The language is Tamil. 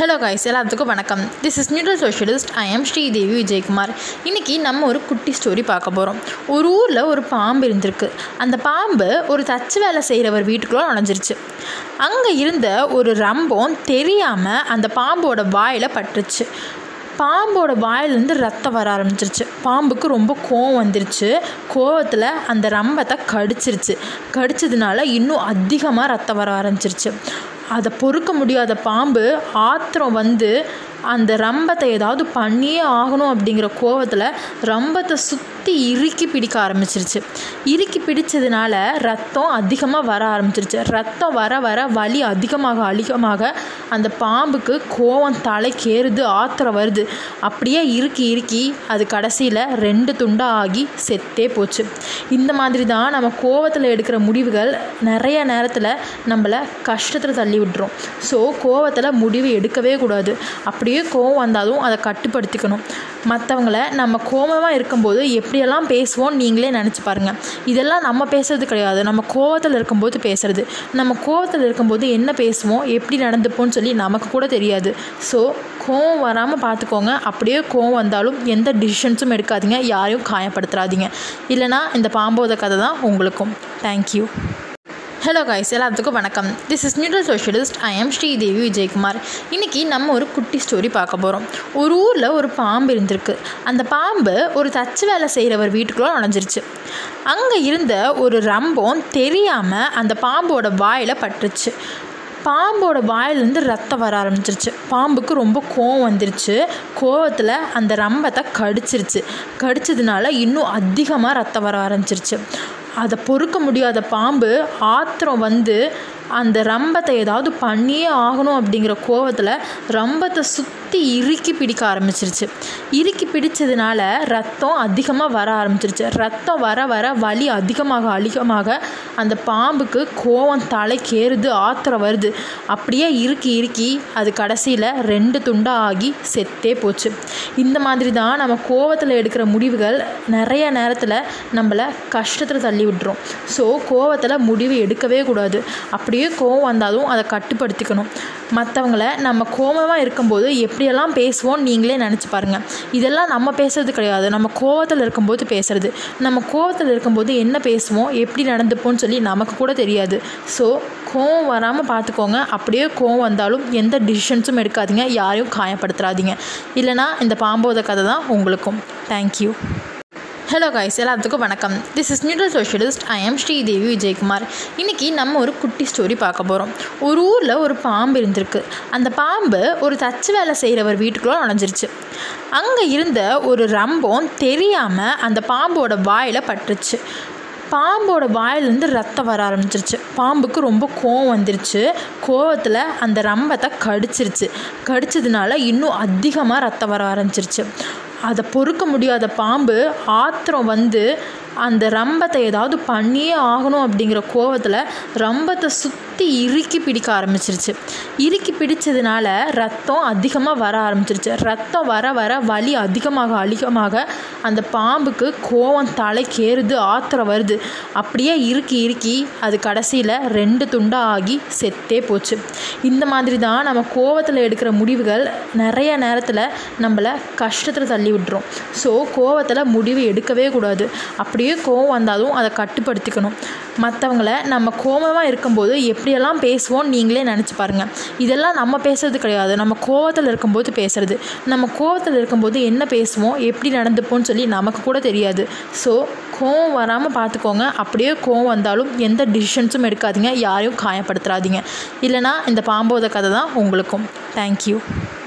ஹலோ காய்ஸ் எல்லாத்துக்கும் வணக்கம். This is neutral socialist I am Sridevi Vijayakumar இன்றைக்கி நம்ம ஒரு குட்டி ஸ்டோரி பார்க்க போகிறோம் ஒரு ஊரில் ஒரு பாம்பு இருந்திருக்கு. அந்த பாம்பு ஒரு தச்சு வேலை செய்கிறவர் வீட்டுக்குள்ளே நுழைஞ்சிருச்சு. அங்கே இருந்த ஒரு ரம்பம் தெரியாமல் அந்த பாம்போட வாயில் பட்டுருச்சு. பாம்போட வாயிலேருந்து ரத்தம் வர ஆரம்பிச்சிருச்சு. பாம்புக்கு ரொம்ப கோவம் வந்துருச்சு. கோவத்தில் அந்த ரம்பத்தை கடிச்சிருச்சு. கடிச்சதுனால இன்னும் அதிகமாக ரத்தம் வர ஆரம்பிச்சிருச்சு. அதை பொறுக்க முடியாத பாம்பு ஆத்திரம் வந்து அந்த ரம்பத்தை ஏதாவது பண்ணியே ஆகணும் அப்படிங்கிற கோவத்தில் ரம்பத்தை சுற்றி இறுக்கி பிடிக்க ஆரம்பிச்சிருச்சு. இறுக்கி பிடிச்சதுனால ரத்தம் அதிகமாக வர ஆரம்பிச்சிருச்சு. ரத்தம் வர வர வலி அதிகமாக அதிகமாக அந்த பாம்புக்கு கோவம் தலைக்கேறுது ஆத்திரம் வருது. அப்படியே இறுக்கி இறுக்கி அது கடைசியில் ரெண்டு துண்டாக ஆகி செத்தே போச்சு. இந்த மாதிரி தான் நம்ம கோவத்தில் எடுக்கிற முடிவுகள் நிறைய நேரத்தில் நம்மளை கஷ்டத்தில் தள்ளி விட்டுரும். ஸோ கோவத்தில் முடிவு எடுக்கவே கூடாது. அப்படியே கோவம் வந்தாலும் அதை கட்டுப்படுத்திக்கணும். மற்றவங்கள நம்ம கோபமாக இருக்கும்போது எப்படியெல்லாம் பேசுவோம் நீங்களே நினச்சி பாருங்கள் இதெல்லாம் நம்ம பேசுறது கிடையாது. நம்ம கோவத்தில் இருக்கும்போது பேசுறது. நம்ம கோவத்தில் இருக்கும்போது என்ன பேசுவோம்? எப்படி நடந்துப்போம்னு சொல்லி நமக்கு கூட தெரியாது. ஸோ கோவம் வராமல் பார்த்துக்கோங்க அப்படியே கோவம் வந்தாலும் எந்த டிசிஷன்ஸும் எடுக்காதீங்க. யாரையும் காயப்படுத்துறாதீங்க இல்லைனா இந்த பாம்போத கதை தான் உங்களுக்கும். தேங்க்யூ ஹலோ காய்ஸ் எல்லாத்துக்கும் வணக்கம். This is neutral socialist I am Sridevi Vijayakumar இன்றைக்கி நம்ம ஒரு குட்டி ஸ்டோரி பார்க்க போகிறோம் ஒரு ஊரில் ஒரு பாம்பு இருந்திருக்கு. அந்த பாம்பு ஒரு தச்சு வேலை செய்கிறவர் வீட்டுக்குள்ளே நுழைஞ்சிருச்சு. அங்கே இருந்த ஒரு ரம்பம் தெரியாமல் அந்த பாம்போட வாயில் பட்டுருச்சு. பாம்போட வாயிலேருந்து ரத்தம் வர ஆரம்பிச்சிருச்சு. பாம்புக்கு ரொம்ப கோவம் வந்துருச்சு. கோவத்தில் அந்த ரம்பத்தை கடிச்சிருச்சு. கடிச்சதுனால இன்னும் அதிகமாக ரத்தம் வர ஆரம்பிச்சிருச்சு. அதை பொறுக்க முடியாத பாம்பு ஆத்திரம் வந்து அந்த ரம்பத்தை ஏதாவது பண்ணியே ஆகணும் அப்படிங்கிற கோவத்தில் ரம்பத்தை சுற்றி இறுக்கி பிடிக்க ஆரம்பிச்சிருச்சு. இறுக்கி பிடிச்சதுனால ரத்தம் அதிகமாக வர ஆரம்பிச்சிருச்சு. ரத்தம் வர வர வலி அதிகமாக அதிகமாக அந்த பாம்புக்கு கோவம் தலைக்கேறுது ஆத்திரம் வருது. அப்படியே இறுக்கி இறுக்கி அது கடைசியில் ரெண்டு துண்டாக ஆகி செத்தே போச்சு. இந்த மாதிரி தான் நம்ம கோவத்தில் எடுக்கிற முடிவுகள் நிறைய நேரத்தில் நம்மளை கஷ்டத்தில் தள்ளி விட்டுரும். ஸோ கோவத்தில் முடிவு எடுக்கவே கூடாது. அப்படியே கோவம் வந்தாலும் அதை கட்டுப்படுத்திக்கணும். மற்றவங்கள நம்ம கோபமாக இருக்கும்போது எப்படியெல்லாம் பேசுவோம் நீங்களே நினச்சி பாருங்கள் இதெல்லாம் நம்ம பேசுறது கிடையாது. நம்ம கோவத்தில் இருக்கும்போது பேசுறது. நம்ம கோவத்தில் இருக்கும்போது என்ன பேசுவோம்? எப்படி நடந்துப்போம்னு சொல்லி நமக்கு கூட தெரியாது. ஸோ கோவம் வராமல் பார்த்துக்கோங்க அப்படியே கோவம் வந்தாலும் எந்த டிசிஷன்ஸும் எடுக்காதீங்க. யாரையும் காயப்படுத்துறாதீங்க இல்லைனா இந்த பாம்போத கதை தான் உங்களுக்கும். தேங்க்யூ ஹலோ கைஸ் எல்லாத்துக்கும் வணக்கம். This is neutral socialist I am Sridevi Vijayakumar இன்றைக்கி நம்ம ஒரு குட்டி ஸ்டோரி பார்க்க போகிறோம் ஒரு ஊரில் ஒரு பாம்பு இருந்திருக்கு. அந்த பாம்பு ஒரு தச்சு வேலை செய்கிறவர் வீட்டுக்குள்ளே நுழைஞ்சிருச்சு. அங்கே இருந்த ஒரு ரம்பம் தெரியாமல் அந்த பாம்போட வாயில் பட்டுருச்சு. பாம்போட வாயிலேருந்து ரத்தம் வர ஆரம்பிச்சிருச்சு. பாம்புக்கு ரொம்ப கோவம் வந்துருச்சு. கோவத்தில் அந்த ரம்பத்தை கடிச்சிருச்சு. கடிச்சதுனால இன்னும் அதிகமாக ரத்தம் வர ஆரம்பிச்சிருச்சு. அதை பொறுக்க முடியாத பாம்பு ஆத்திரம் வந்து அந்த ரம்பத்தை ஏதாவது பண்ணியே ஆகணும் அப்படிங்கிற கோவத்தில் ரம்பத்தை சுற்றி இறுக்கி பிடிக்க ஆரம்பிச்சிருச்சு. இறுக்கி பிடிச்சதுனால ரத்தம் அதிகமாக வர ஆரம்பிச்சிருச்சு. ரத்தம் வர வர வலி அதிகமாக அதிகமாக அந்த பாம்புக்கு கோவம் தலைக்கேறுது ஆத்திரம் வருது. அப்படியே இறுக்கி இறுக்கி அது கடைசியில் ரெண்டு துண்டாக ஆகி செத்தே போச்சு. இந்த மாதிரி தான் நம்ம கோவத்தில் எடுக்கிற முடிவுகள் நிறைய நேரத்தில் நம்மளை கஷ்டத்தில் தள்ளி விட்டுரும். ஸோ கோவத்தில் முடிவு எடுக்கவே கூடாது. அப்படியே கோவம் வந்தாலும் அதை கட்டுப்படுத்திக்கணும். மற்றவங்கள நம்ம கோபமாக இருக்கும்போது எப்படியெல்லாம் பேசுவோம் நீங்களே நினச்சி பாருங்கள் இதெல்லாம் நம்ம பேசுறது கிடையாது. நம்ம கோவத்தில் இருக்கும்போது பேசுறது. நம்ம கோவத்தில் இருக்கும்போது என்ன பேசுவோம் எப்படி நடந்துப்போம்னு சொல்லி நமக்கு கூட தெரியாது. ஸோ கோவம் வராமல் பார்த்துக்கோங்க அப்படியே கோவம் வந்தாலும் எந்த டிசிஷன்ஸும் எடுக்காதீங்க. யாரையும் காயப்படுத்துறாதீங்க இல்லைனா இந்த பாம்போத கதை தான் உங்களுக்கும். தேங்க்யூ